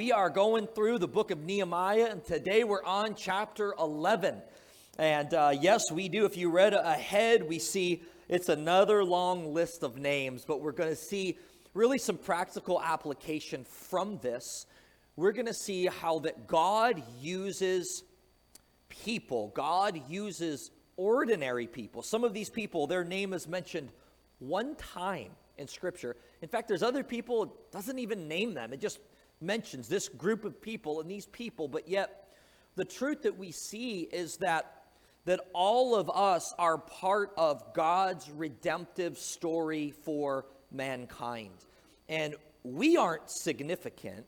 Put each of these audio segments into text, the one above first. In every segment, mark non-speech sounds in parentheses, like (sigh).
we are going through the book of Nehemiah, and today we're on chapter 11. And uh, yes, we do. If you read ahead, we see it's another long list of names, but we're going to see really some practical application from this. We're going to see how that God uses people, God uses ordinary people. Some of these people, their name is mentioned one time in Scripture. In fact, there's other people, doesn't even name them. It just mentions this group of people and these people, but yet the truth that we see is that that all of us are part of God's redemptive story for mankind. And we aren't significant,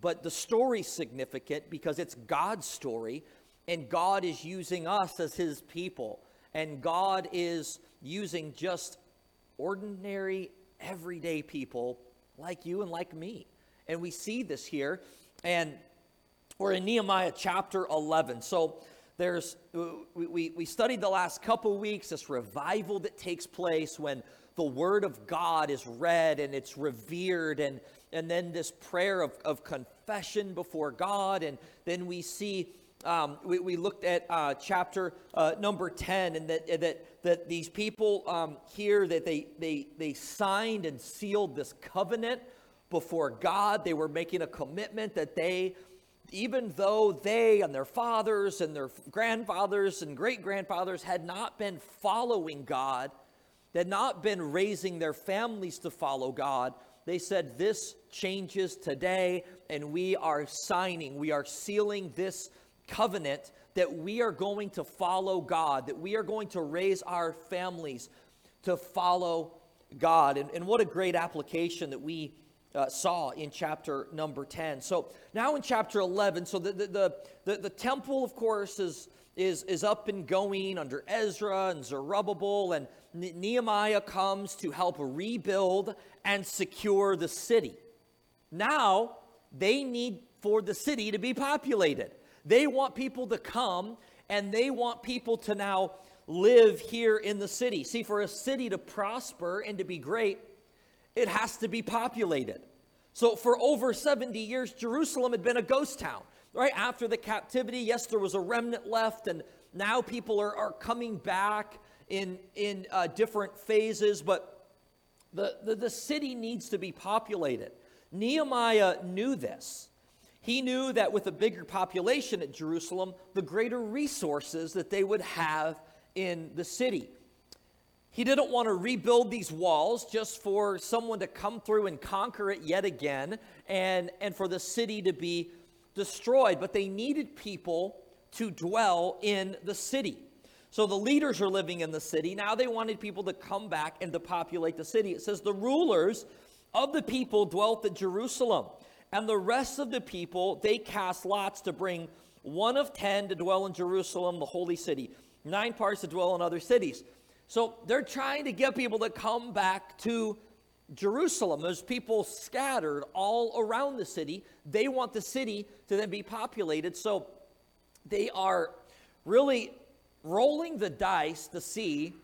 but the story's significant because it's God's story and God is using us as his people. And God is using just ordinary, everyday people like you and like me. And we see this here. And we're in Nehemiah chapter 11. So there's, we, we studied the last couple weeks this revival that takes place when the word of God is read and it's revered, and, and then this prayer of, of confession before God. And then we see um, we, we, looked at uh, chapter uh, number 10 and that, that, that these people um, here that they, they, they signed and sealed this covenant before god they were making a commitment that they even though they and their fathers and their grandfathers and great grandfathers had not been following god had not been raising their families to follow god they said this changes today and we are signing we are sealing this covenant that we are going to follow God, that we are going to raise our families to follow God. And, and what a great application that we uh, saw in chapter number 10. So now in chapter 11, so the, the, the, the, temple, of course, is, is, is up and going under Ezra and Zerubbabel, and Nehemiah comes to help rebuild and secure the city. Now they need for the city to be populated. They want people to come and they want people to now live here in the city. See, for a city to prosper and to be great, it has to be populated. So, for over 70 years, Jerusalem had been a ghost town. Right after the captivity, yes, there was a remnant left, and now people are, are coming back in, in uh, different phases, but the, the, the city needs to be populated. Nehemiah knew this. He knew that with a bigger population at Jerusalem, the greater resources that they would have in the city. He didn't want to rebuild these walls just for someone to come through and conquer it yet again and, and for the city to be destroyed, but they needed people to dwell in the city. So the leaders are living in the city. Now they wanted people to come back and to populate the city. It says the rulers of the people dwelt at Jerusalem. And the rest of the people, they cast lots to bring one of ten to dwell in Jerusalem, the holy city, nine parts to dwell in other cities. So they're trying to get people to come back to Jerusalem. There's people scattered all around the city. They want the city to then be populated. So they are really rolling the dice to see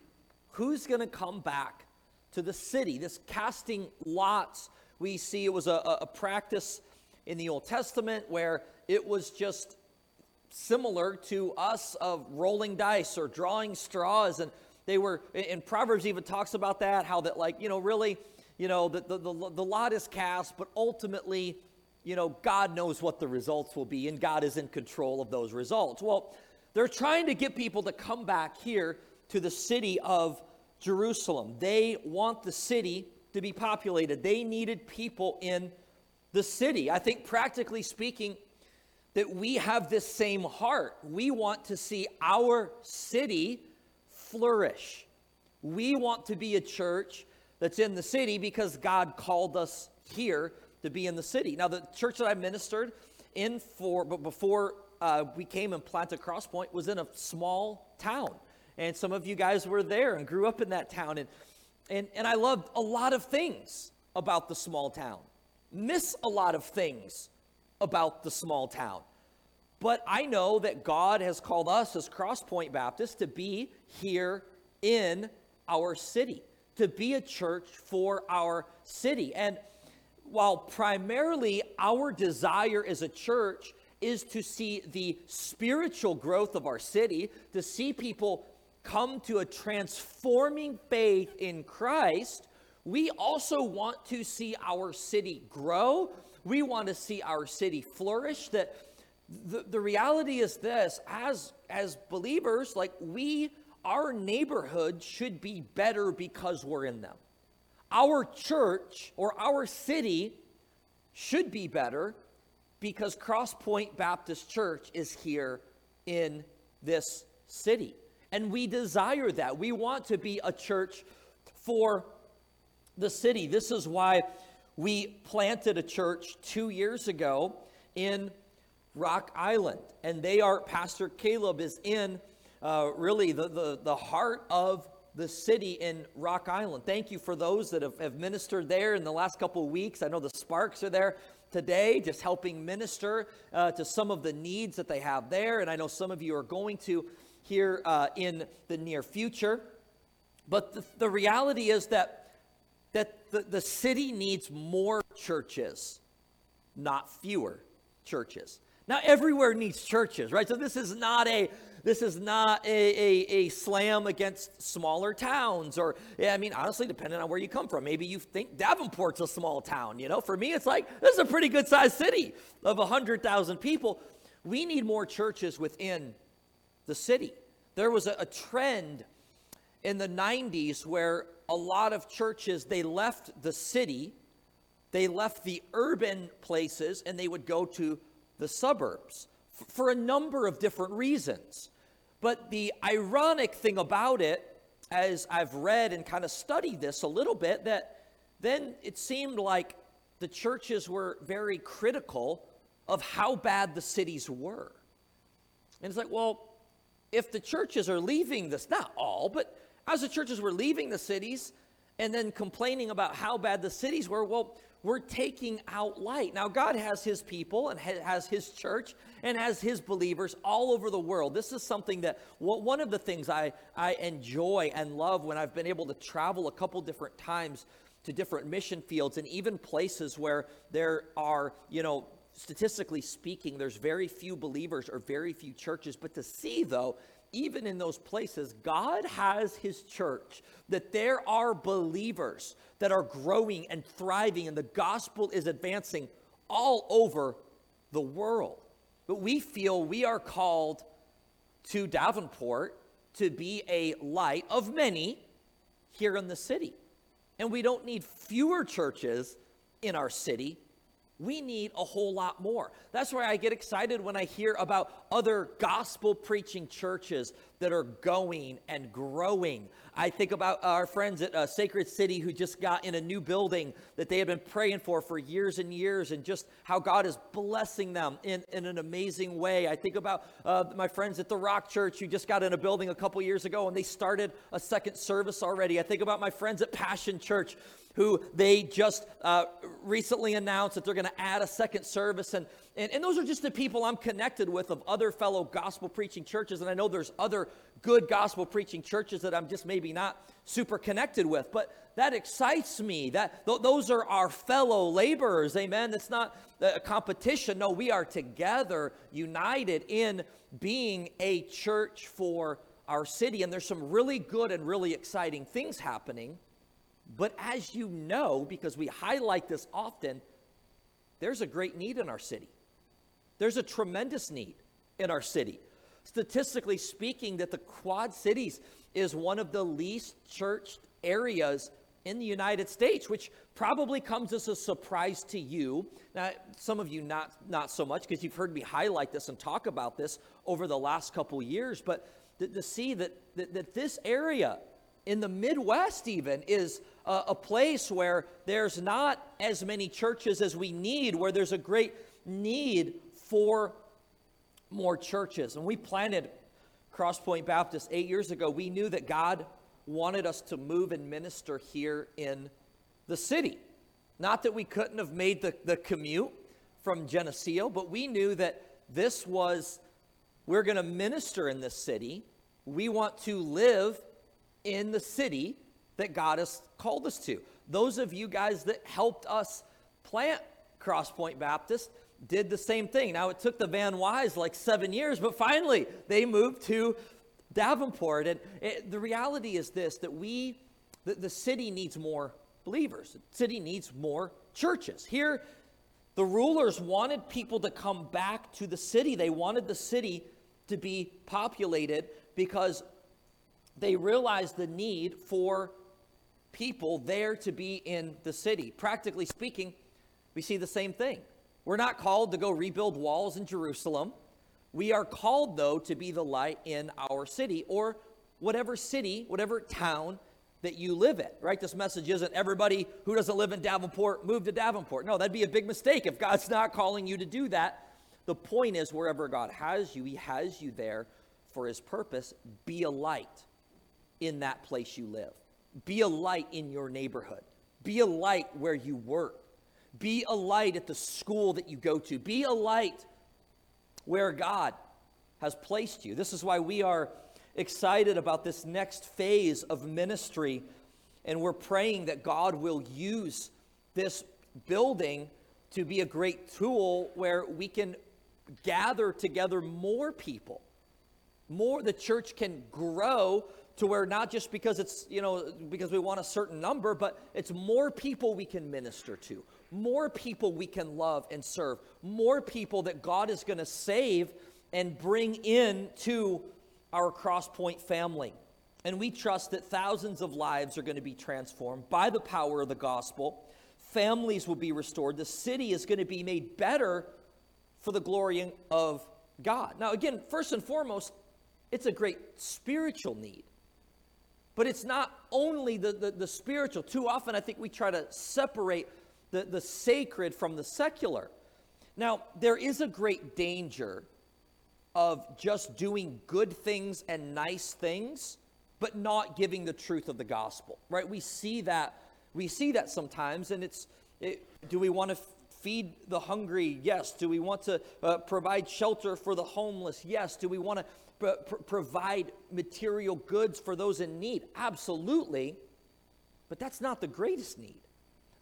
who's going to come back to the city. This casting lots we see it was a, a practice in the Old Testament where it was just similar to us of rolling dice or drawing straws and they were in proverbs even talks about that how that like you know really you know the, the, the, the lot is cast but ultimately you know god knows what the results will be and god is in control of those results well they're trying to get people to come back here to the city of jerusalem they want the city to be populated. They needed people in the city. I think, practically speaking, that we have this same heart. We want to see our city flourish. We want to be a church that's in the city because God called us here to be in the city. Now, the church that I ministered in for, but before uh, we came and planted Crosspoint, was in a small town. And some of you guys were there and grew up in that town. And and, and I loved a lot of things about the small town, miss a lot of things about the small town. But I know that God has called us as Crosspoint Baptist to be here in our city, to be a church for our city. And while primarily our desire as a church is to see the spiritual growth of our city, to see people come to a transforming faith in Christ, we also want to see our city grow. We want to see our city flourish. That the, the reality is this as as believers, like we, our neighborhood should be better because we're in them. Our church or our city should be better because Crosspoint Baptist Church is here in this city. And we desire that. We want to be a church for the city. This is why we planted a church two years ago in Rock Island. And they are, Pastor Caleb is in uh, really the, the, the heart of the city in Rock Island. Thank you for those that have, have ministered there in the last couple of weeks. I know the Sparks are there today, just helping minister uh, to some of the needs that they have there. And I know some of you are going to here uh, in the near future. But the, the reality is that, that the, the city needs more churches, not fewer churches. Now, everywhere needs churches, right? So this is not a this is not a, a, a, slam against smaller towns or yeah, i mean honestly depending on where you come from maybe you think davenport's a small town you know? For me it's like this is a pretty good sized city of 100000 people. We need more churches within the city. There was a, a trend in the 90s where a lot of churches they left the city they left the urban places and they would go to the suburbs f- for a number of different reasons. But the ironic thing about it, as I've read and kind of studied this a little bit, that then it seemed like the churches were very critical of how bad the cities were. And it's like, well, if the churches are leaving this, not all, but as the churches were leaving the cities and then complaining about how bad the cities were, well, we're taking out light. Now, God has his people and has his church and has his believers all over the world. This is something that one of the things I, I enjoy and love when I've been able to travel a couple different times to different mission fields and even places where there are, you know, statistically speaking, there's very few believers or very few churches. But to see, though, even in those places, God has His church, that there are believers that are growing and thriving, and the gospel is advancing all over the world. But we feel we are called to Davenport to be a light of many here in the city. And we don't need fewer churches in our city, we need a whole lot more. That's why I get excited when I hear about other gospel preaching churches that are going and growing. I think about our friends at uh, Sacred City who just got in a new building that they have been praying for for years and years, and just how God is blessing them in, in an amazing way. I think about uh, my friends at the Rock Church who just got in a building a couple years ago and they started a second service already. I think about my friends at Passion Church who they just uh, recently announced that they're going to add a second service. And, and, and those are just the people I'm connected with of other fellow gospel preaching churches. And I know there's other good gospel preaching churches that I'm just maybe not super connected with. But that excites me. That th- those are our fellow laborers. Amen. It's not a competition. No, we are together, united in being a church for our city. And there's some really good and really exciting things happening. But as you know, because we highlight this often, there's a great need in our city. There's a tremendous need in our city. Statistically speaking, that the Quad Cities is one of the least churched areas in the United States, which probably comes as a surprise to you. Now, some of you not not so much because you've heard me highlight this and talk about this over the last couple years, but to, to see that, that that this area in the Midwest, even, is a, place where there's not as many churches as we need, where there's a great need for more churches. And we planted Crosspoint Baptist eight years ago. We knew that God wanted us to move and minister here in the city. Not that we couldn't have made the, the commute from Geneseo, but we knew that this was, we're going to minister in this city. We want to live in the city that God has called us to. Those of you guys that helped us plant Crosspoint Baptist did the same thing. Now, it took the Van Wise like seven years, but finally they moved to Davenport. And it, the reality is this that we, the, the city needs more believers, the city needs more churches. Here, the rulers wanted people to come back to the city, they wanted the city to be populated because they realized the need for people there to be in the city. Practically speaking, we see the same thing. We're not called to go rebuild walls in Jerusalem. We are called, though, to be the light in our city or whatever city, whatever town that you live in, right? This message isn't everybody who doesn't live in Davenport move to Davenport. No, that'd be a big mistake if God's (laughs) not calling you to do that. The point is, wherever God has you, He has you there for His purpose. Be a light in that place you live, be a light in your neighborhood, be a light where you work, be a light at the school that you go to, be a light where God has placed you. This is why we are excited about this next phase of ministry, and we're praying that God will use this building to be a great tool where we can gather together more people. More, the church can grow to where not just because it's, you know, because we want a certain number, but it's more people we can minister to, more people we can love and serve, more people that God is going to save and bring in to our Crosspoint family. And we trust that thousands of lives are going to be transformed by the power of the gospel. Families will be restored. The city is going to be made better for the glory of God. Now, again, first and foremost, it's a great spiritual need. But it's not only the, the, the, spiritual. Too often, I think we try to separate the, the sacred from the secular. Now, there is a great danger of just doing good things and nice things, but not giving the truth of the gospel, right? We see that. We see that sometimes, and it's it, do we want to feed the hungry? Yes. Do we want to uh, provide shelter for the homeless? Yes. Do we want to pr- provide material goods for those in need? Absolutely. But that's not the greatest need.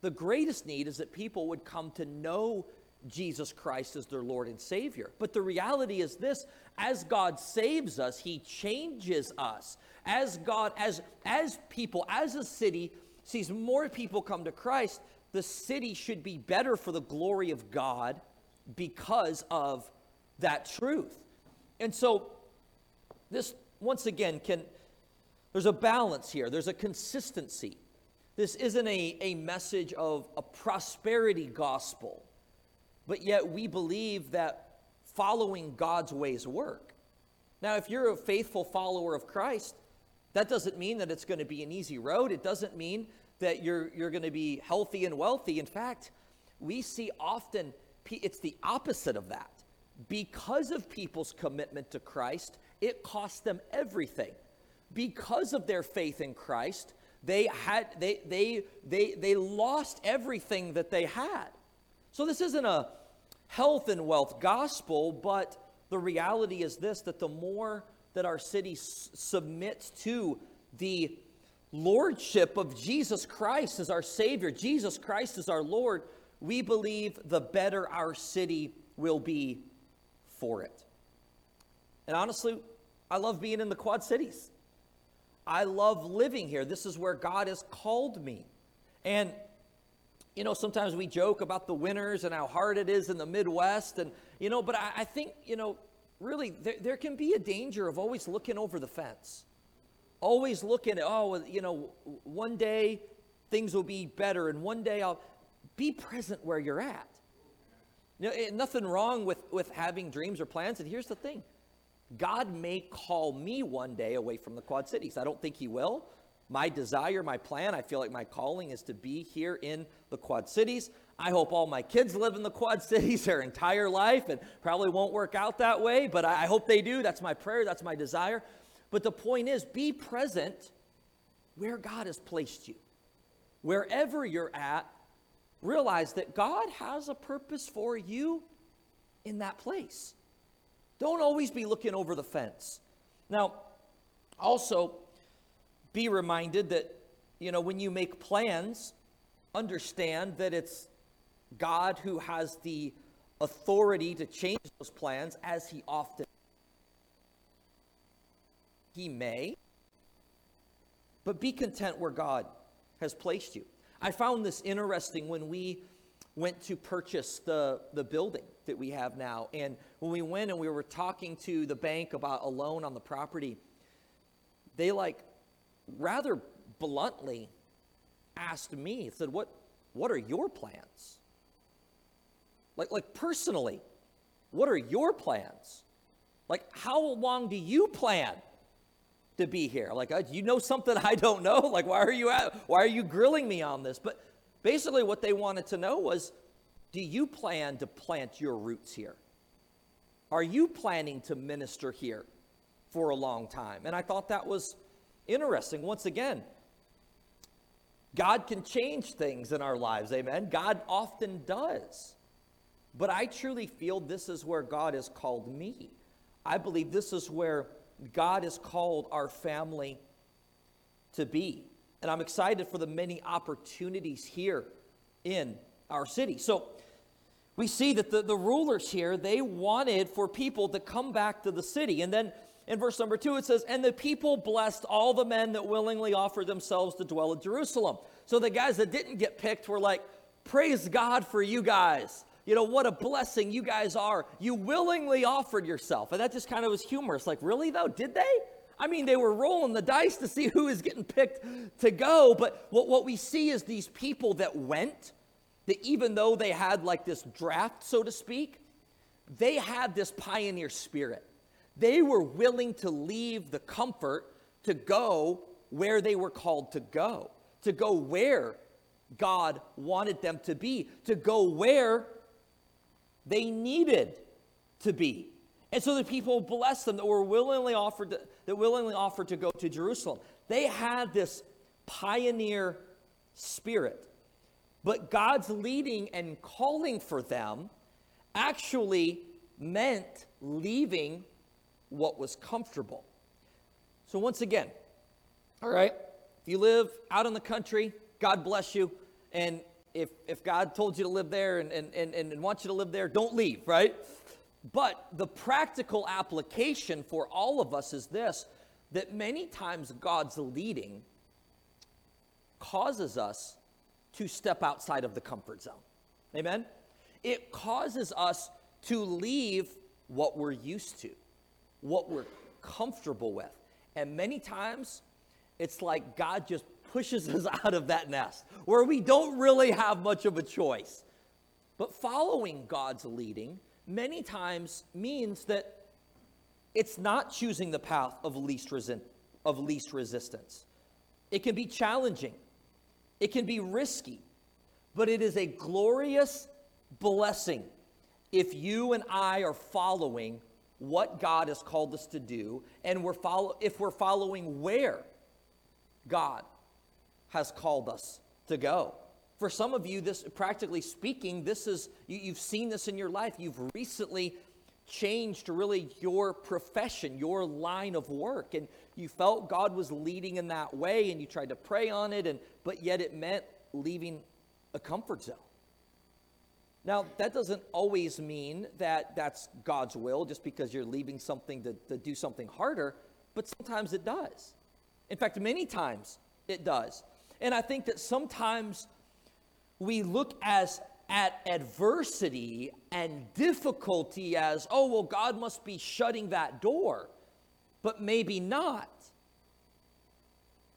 The greatest need is that people would come to know Jesus Christ as their Lord and Savior. But the reality is this as God saves us, He changes us. As God, as, as people, as a city sees more people come to Christ, the city should be better for the glory of God because of that truth. And so this, once again, can, there's a balance here, there's a consistency. This isn't a, a message of a prosperity gospel, but yet we believe that following God's ways work. Now, if you're a faithful follower of Christ, that doesn't mean that it's going to be an easy road. It doesn't mean that you're, you're going to be healthy and wealthy. In fact, we see often it's the opposite of that. Because of people's commitment to Christ, it cost them everything. Because of their faith in Christ, they had they they they they lost everything that they had. So this isn't a health and wealth gospel, but the reality is this that the more that our city s- submits to the lordship of Jesus Christ as our Savior, Jesus Christ as our Lord, we believe the better our city will be for it. And honestly, I love being in the Quad Cities. I love living here. This is where God has called me. And, you know, sometimes we joke about the winters and how hard it is in the Midwest. And, you know, but I, I think, you know, really, there, there can be a danger of always looking over the fence. Always looking at, oh, you know, one day things will be better and one day I'll be present where you're at. You know, nothing wrong with, with having dreams or plans. And here's the thing God may call me one day away from the Quad Cities. I don't think He will. My desire, my plan, I feel like my calling is to be here in the Quad Cities. I hope all my kids live in the Quad (laughs) Cities their entire life and probably won't work out that way, but I hope they do. That's my prayer, that's my desire. But the point is, be present where God has placed you. Wherever you're at, realize that God has a purpose for you in that place. Don't always be looking over the fence. Now, also be reminded that, you know, when you make plans, understand that it's God who has the authority to change those plans as he often he may but be content where God has placed you. I found this interesting when we went to purchase the, the building that we have now. And when we went and we were talking to the bank about a loan on the property, they like rather bluntly asked me, said, What what are your plans? Like, like personally, what are your plans? Like, how long do you plan to be here? Like, uh, you know something (laughs) I don't know? Like, why are you at, why are you grilling me on this? But basically, what they wanted to know was, do you plan to plant your roots here? Are you planning to minister here for a long time? And I thought that was interesting. Once again, God can change things in our lives, amen? God often does. But I truly feel this is where God has called me. I believe this is where God has called our family to be. And I'm excited for the many opportunities here in our city. So we see that the, the rulers here, they wanted for people to come back to the city. And then in verse number two, it says, And the people blessed all the men that willingly offered themselves to dwell in Jerusalem. So the guys that didn't get picked were like, Praise God for you guys. You know, what a blessing you guys are. You willingly offered yourself. And that just kind of was humorous. Like, really, though? Did they? I mean, they were rolling the dice to see who is getting picked to go. But what, what we see is these people that went, that even though they had like this draft, so to speak, they had this pioneer spirit. They were willing to leave the comfort to go where they were called to go, to go where God wanted them to be, to go where they needed to be. And so the people blessed them that were willingly offered to, that willingly offered to go to Jerusalem. They had this pioneer spirit. But God's leading and calling for them actually meant leaving what was comfortable. So, once again, all right, if you live out in the country, God bless you. And if, if God told you to live there and, and, and, and wants you to live there, don't leave, right? But the practical application for all of us is this that many times God's leading causes us to step outside of the comfort zone. Amen? It causes us to leave what we're used to what we're comfortable with. And many times, it's like God just pushes (laughs) us out of that nest where we don't really have much of a choice. But following God's leading many times means that it's not choosing the path of least, resi- of least resistance. It can be challenging, it can be risky, but it is a glorious blessing if you and I are following what God has called us to do, and we're follow, if we're following where God has called us to go. For some of you, this practically speaking, this is you, you've seen this in your life. You've recently changed really your profession, your line of work, and you felt God was leading in that way, and you tried to pray on it, and but yet it meant leaving a comfort zone. Now, that doesn't always mean that that's God's will just because you're leaving something to, to do something harder, but sometimes it does. In fact, many times it does. And I think that sometimes we look as at adversity and difficulty as, oh, well, God must be shutting that door, but maybe not.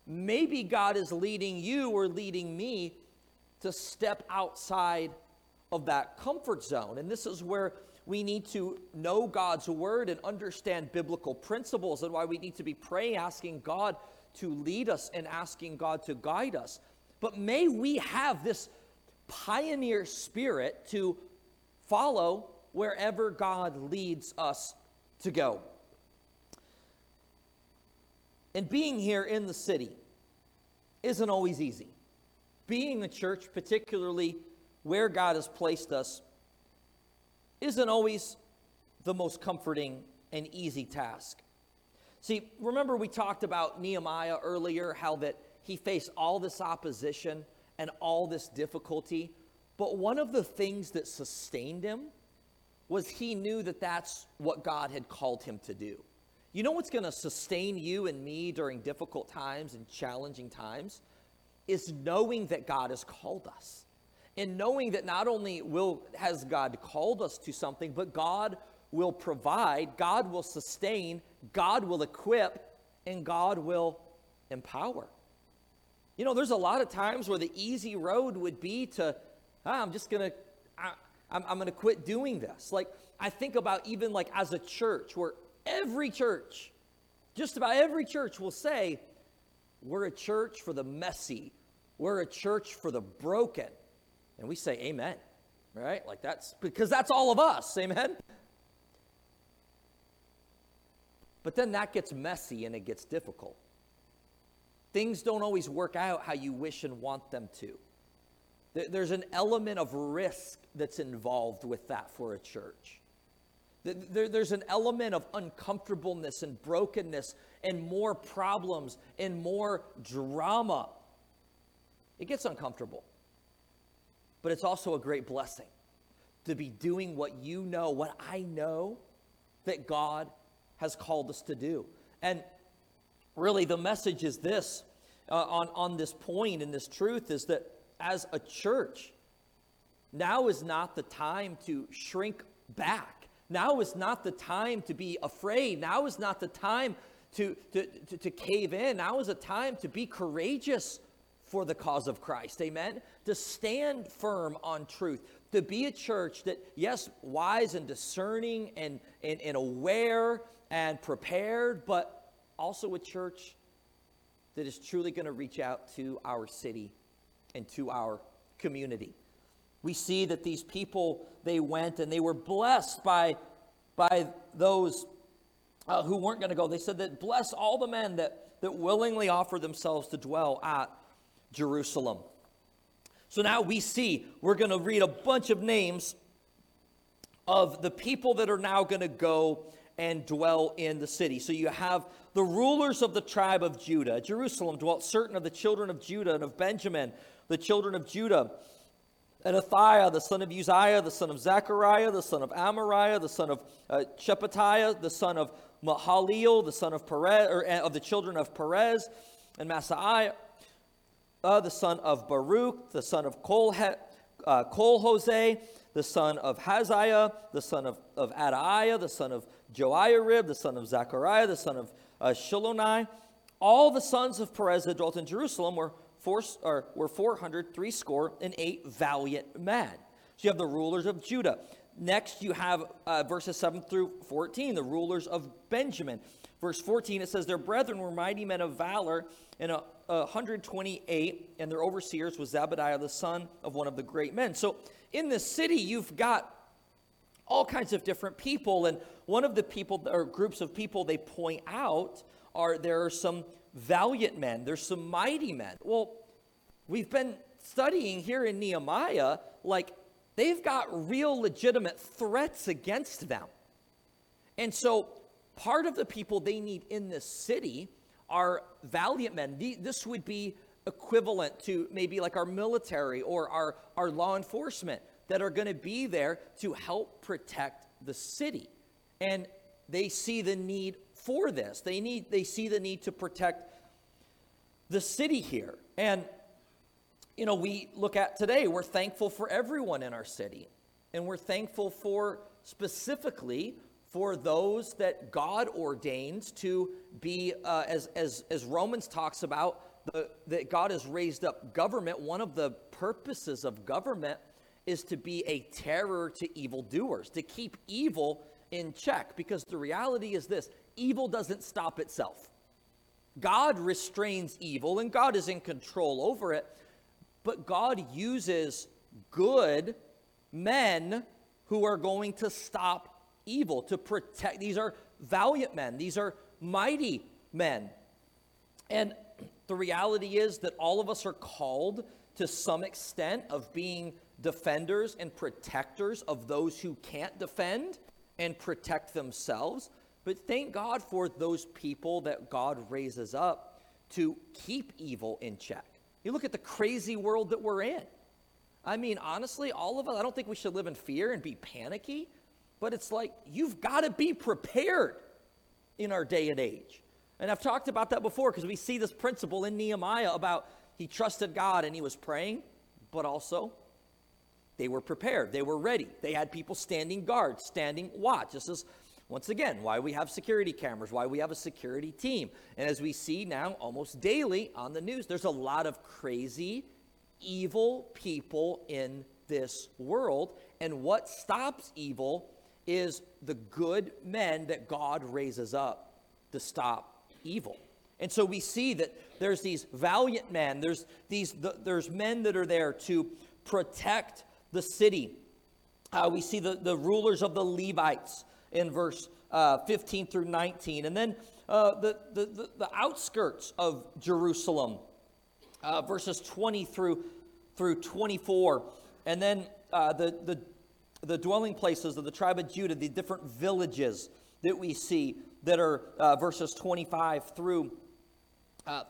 Maybe God is leading you or leading me to step outside of that comfort zone. And this is where we need to know God's word and understand biblical principles, and why we need to be praying, asking God to lead us and asking God to guide us. But may we have this pioneer spirit to follow wherever God leads us to go. And being here in the city isn't always easy. Being a church, particularly where God has placed us isn't always the most comforting and easy task. See, remember we talked about Nehemiah earlier, how that he faced all this opposition and all this difficulty But one of the things that sustained him was he knew that that's what God had called him to do. You know what's going to sustain you and me during difficult times and challenging times? Is knowing that God has called us. And knowing that not only will has God called us to something, but God will provide, God will sustain, God will equip, and God will empower. You know, there's a lot of times where the easy road would be to, ah, I'm just going to, I'm, I'm going to quit doing this. Like, I think about even like as a church, where every church, just about every church will say, we're a church for the messy, we're a church for the broken. And we say, Amen, right? Like that's because that's all of us, amen? But then that gets messy and it gets difficult. Things don't always work out how you wish and want them to. There's an element of risk that's involved with that for a church. There's an element of uncomfortableness and brokenness and more problems and more drama. It gets uncomfortable. But it's also a great blessing to be doing what you know, what I know that God has called us to do. And really, the message is this uh, on, on this point and this truth is that as a church, now is not the time to shrink back. Now is not the time to be afraid. Now is not the time to, to, to, to cave in. Now is a time to be courageous for the cause of Christ. Amen? To stand firm on truth. To be a church that, yes, wise and discerning and, and, and aware and prepared, but also a church that is truly going to reach out to our city and to our community. We see that these people, they went and they were blessed by, by those uh, who weren't going to go. They said that bless all the men that, that willingly offer themselves to dwell at Jerusalem. So now we see, we're going to read a bunch of names of the people that are now going to go and dwell in the city. So you have the rulers of the tribe of Judah. Jerusalem dwelt certain of the children of Judah and of Benjamin, the children of Judah. And Athaiah, the son of Uzziah, the son of Zechariah, the son of Amariah, the son of uh, Shephatiah, the son of Mahalaleel, the son of Perez, or uh, of the children of Perez, and Maaseiah, uh, the son of Baruch, the son of Kolhe, uh, Kolhose, the son of Haziah, the son of, of Adaiah, the son of Joiarib, the son of Zechariah, the son of uh, Shilonai. All the sons of Perez that dwelt in Jerusalem were, four, or, were 400, three score, and eight valiant men. So you have the rulers of Judah. Next, you have uh, verses 7 through 14, the rulers of Benjamin. Verse 14, it says, Their brethren were mighty men of valor, and a, a 128, and their overseers was Zebadiah, the son of one of the great men. So in the city, you've got all kinds of different people, and one of the people, or groups of people they point out, are there are some valiant men, there's some mighty men. Well, we've been studying here in Nehemiah, like they've got real legitimate threats against them. And so part of the people they need in this city are valiant men. This would be equivalent to maybe like our military or our, our law enforcement that are going to be there to help protect the city. And they see the need for this. They need they see the need to protect the city here. And you know, we look at today, we're thankful for everyone in our city. And we're thankful for specifically for those that God ordains to be, uh, as, as, as Romans talks about, the, that God has raised up government. One of the purposes of government is to be a terror to evildoers, to keep evil in check. Because the reality is this evil doesn't stop itself. God restrains evil and God is in control over it, but God uses good men who are going to stop evil, to protect. These are valiant men, these are mighty men. And the reality is that all of us are called to some extent of being defenders and protectors of those who can't defend and protect themselves. But thank God for those people that God raises up to keep evil in check. You look at the crazy world that we're in. I mean, honestly, all of us, I don't think we should live in fear and be panicky, but it's like you've got to be prepared in our day and age. And I've talked about that before because we see this principle in Nehemiah about he trusted God and he was praying, but also they were prepared. They were ready. They had people standing guard, standing watch. This is, once again, why we have security cameras, why we have a security team. And as we see now almost daily on the news, there's a lot of crazy, evil people in this world. And what stops evil is the good men that God raises up to stop evil. And so we see that there's these valiant men, there's these the, there's men that are there to protect the city. Uh, we see the, the rulers of the Levites in verse uh, 15 through 19. And then uh, the, the, the, the, outskirts of Jerusalem, uh, verses 20 through, through 24. And then uh, the, the, the dwelling places of the tribe of Judah, the different villages that we see that are uh, verses 25 through,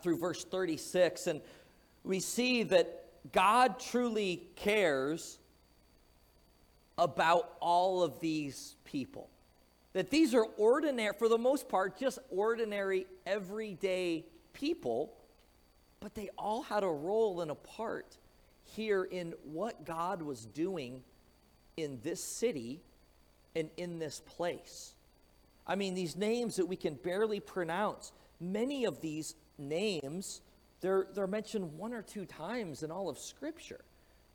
through verse 36. And we see that God truly cares about all of these people. That these are ordinary, for the most part, just ordinary, everyday people, but they all had a role and a part here in what God was doing in this city and in this place. I mean, these names that we can barely pronounce, many of these names, they're, they're mentioned one or two times in all of Scripture.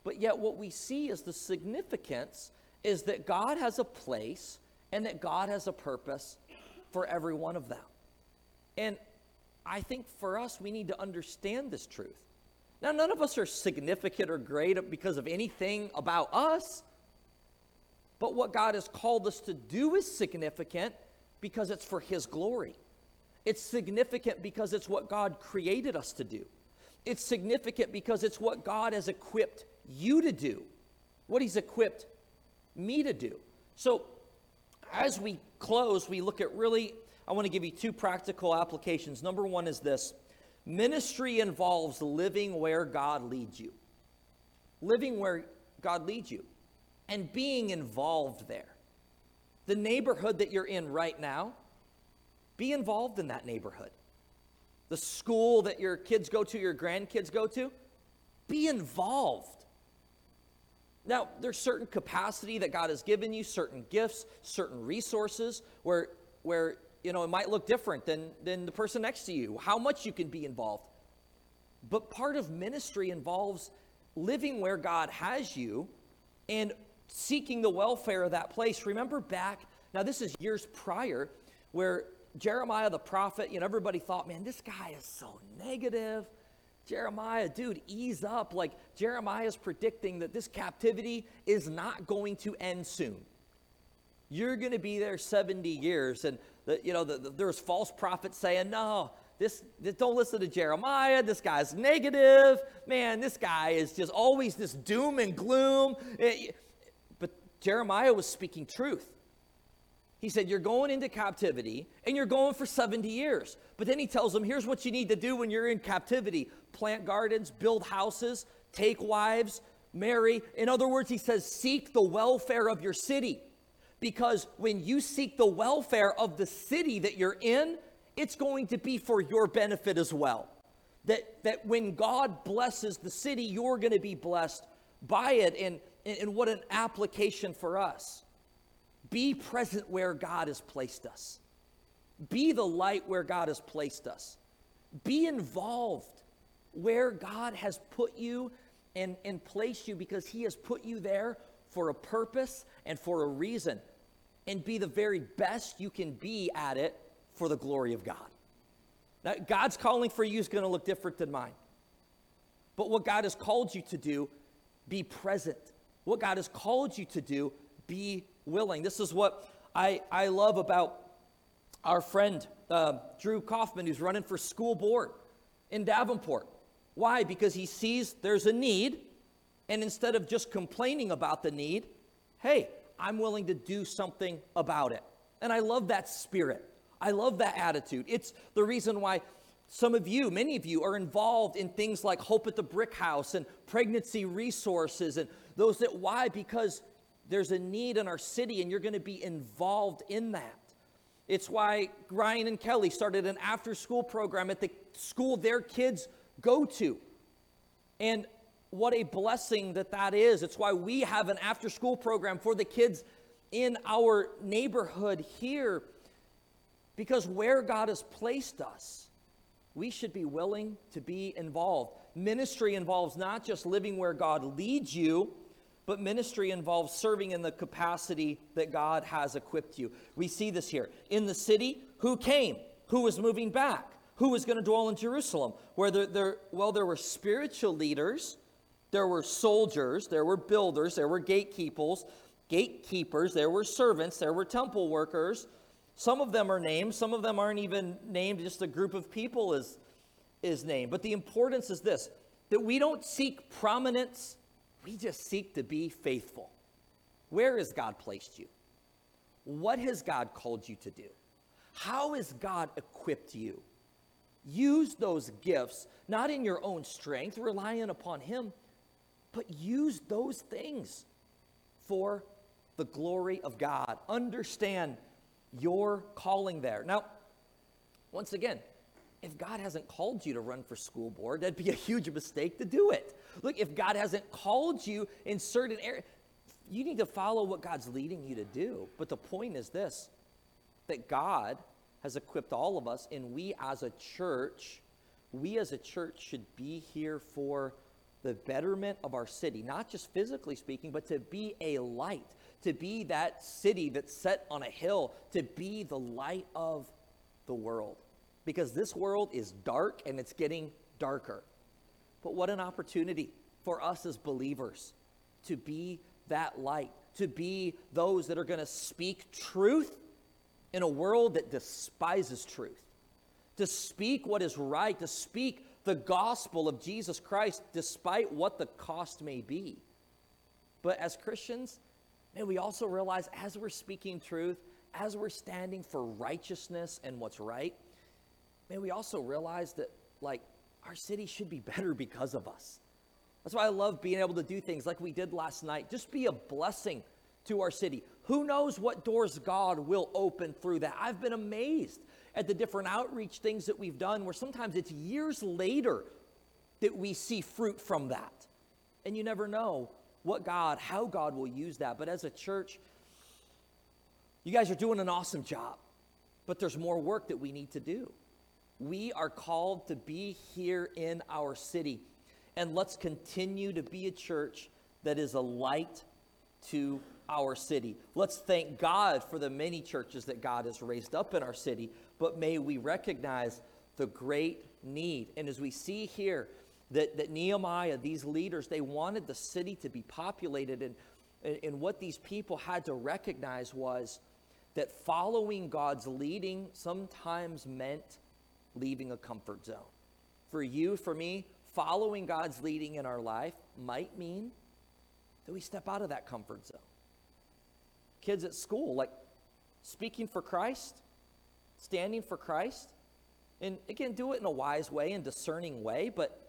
But yet, what we see is the significance is that God has a place and that God has a purpose for every one of them. And I think for us, we need to understand this truth. Now, none of us are significant or great because of anything about us, but what God has called us to do is significant because it's for His glory. It's significant because it's what God created us to do. It's significant because it's what God has equipped you to do, what He's equipped me to do. So, as we close, we look at really, I want to give you two practical applications. Number one is this ministry involves living where God leads you, living where God leads you, and being involved there. The neighborhood that you're in right now, be involved in that neighborhood. The school that your kids go to, your grandkids go to, be involved. Now, there's certain capacity that God has given you, certain gifts, certain resources where, where you know, it might look different than, than the person next to you, how much you can be involved. But part of ministry involves living where God has you and seeking the welfare of that place. Remember back, now this is years prior, where Jeremiah the prophet, you know, everybody thought, man, this guy is so negative. Jeremiah, dude, ease up. Like, Jeremiah is predicting that this captivity is not going to end soon. You're going to be there 70 years. And, the, you know, the, the, there's false prophets saying, no, this, this, don't listen to Jeremiah. This guy's negative. Man, this guy is just always this doom and gloom. Eh, but Jeremiah was speaking truth. He said, You're going into captivity and you're going for 70 years. But then he tells them, Here's what you need to do when you're in captivity plant gardens, build houses, take wives, marry. In other words, he says, Seek the welfare of your city. Because when you seek the welfare of the city that you're in, it's going to be for your benefit as well. That, that when God blesses the city, you're going to be blessed by it. And, and what an application for us. Be present where God has placed us. Be the light where God has placed us. Be involved where God has put you and, and placed you because He has put you there for a purpose and for a reason. And be the very best you can be at it for the glory of God. Now, God's calling for you is going to look different than mine. But what God has called you to do, be present. What God has called you to do, be willing. This is what I, I love about our friend uh, Drew Kaufman, who's running for school board in Davenport. Why? Because he sees there's a need, and instead of just complaining about the need, hey, I'm willing to do something about it. And I love that spirit. I love that attitude. It's the reason why some of you, many of you, are involved in things like Hope at the Brick House and pregnancy resources and those that, why? Because there's a need in our city and you're going to be involved in that. It's why Ryan and Kelly started an after school program at the school their kids go to. And what a blessing that that is. It's why we have an after school program for the kids in our neighborhood here. Because where God has placed us, we should be willing to be involved. Ministry involves not just living where God leads you, but ministry involves serving in the capacity that God has equipped you. We see this here. In the city, who came? Who was moving back? Who was going to dwell in Jerusalem? Where there, there, well, there were spiritual leaders, there were soldiers, there were builders, there were gatekeepers, gatekeepers, there were servants, there were temple workers. Some of them are named, some of them aren't even named, just a group of people is, is named. But the importance is this that we don't seek prominence we just seek to be faithful. Where has God placed you? What has God called you to do? How has God equipped you? Use those gifts, not in your own strength, relying upon Him, but use those things for the glory of God. Understand your calling there. Now, once again, if God hasn't called you to run for school board, that'd be a huge mistake to do it. Look, if God hasn't called you in certain areas, you need to follow what God's leading you to do. But the point is this that God has equipped all of us, and we as a church, we as a church should be here for the betterment of our city, not just physically speaking, but to be a light, to be that city that's set on a hill, to be the light of the world because this world is dark and it's getting darker. But what an opportunity for us as believers to be that light, to be those that are going to speak truth in a world that despises truth, to speak what is right, to speak the gospel of Jesus Christ despite what the cost may be. But as Christians, may we also realize as we're speaking truth, as we're standing for righteousness and what's right, may we also realize that, like, our city should be (laughs) better because of us. That's why I love being able to do things like we did last night. Just be a blessing to our city. Who knows what doors God will open through that? I've been amazed at the different outreach things that we've done where sometimes it's years later that we see fruit from that. And you never know what God, how God will use that. But as a church, you guys are doing an awesome job, but there's more work that we need to do. We are called to be here in our city. And let's continue to be a church that is a light to our city. Let's thank God for the many churches that God has raised up in our city, but may we recognize the great need. And as we see here, that, that Nehemiah, these leaders, they wanted the city to be populated. And, and what these people had to recognize was that following God's leading sometimes meant leaving a comfort zone. For you, for me, following God's leading in our life might mean that we step out of that comfort zone. Kids at school, like speaking for Christ, standing for Christ, and again, do it in a wise way and discerning way, but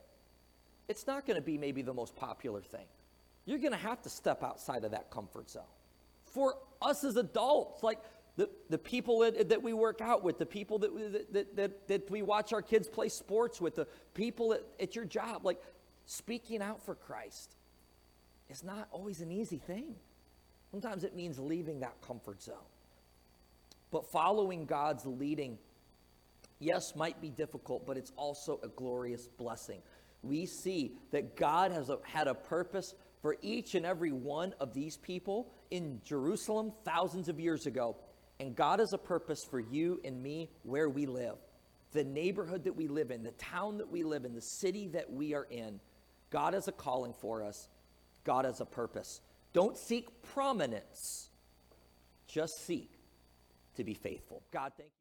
it's not going to be maybe the most popular thing. You're going to have to step outside of that comfort zone. For us as adults, like the, the people that, that we work out with, the people that, that, that, that we watch our kids play sports with, the people at, at your job, like speaking out for Christ is not always an easy thing. Sometimes it means leaving that comfort zone. But following God's leading, yes, might be difficult, but it's also a glorious blessing. We see that God has a, had a purpose for each and every one of these people in Jerusalem thousands of years ago. And God has a purpose for you and me where we live, the neighborhood that we live in, the town that we live in, the city that we are in. God has a calling for us, God has a purpose. Don't seek prominence, just seek to be faithful. God, thank you.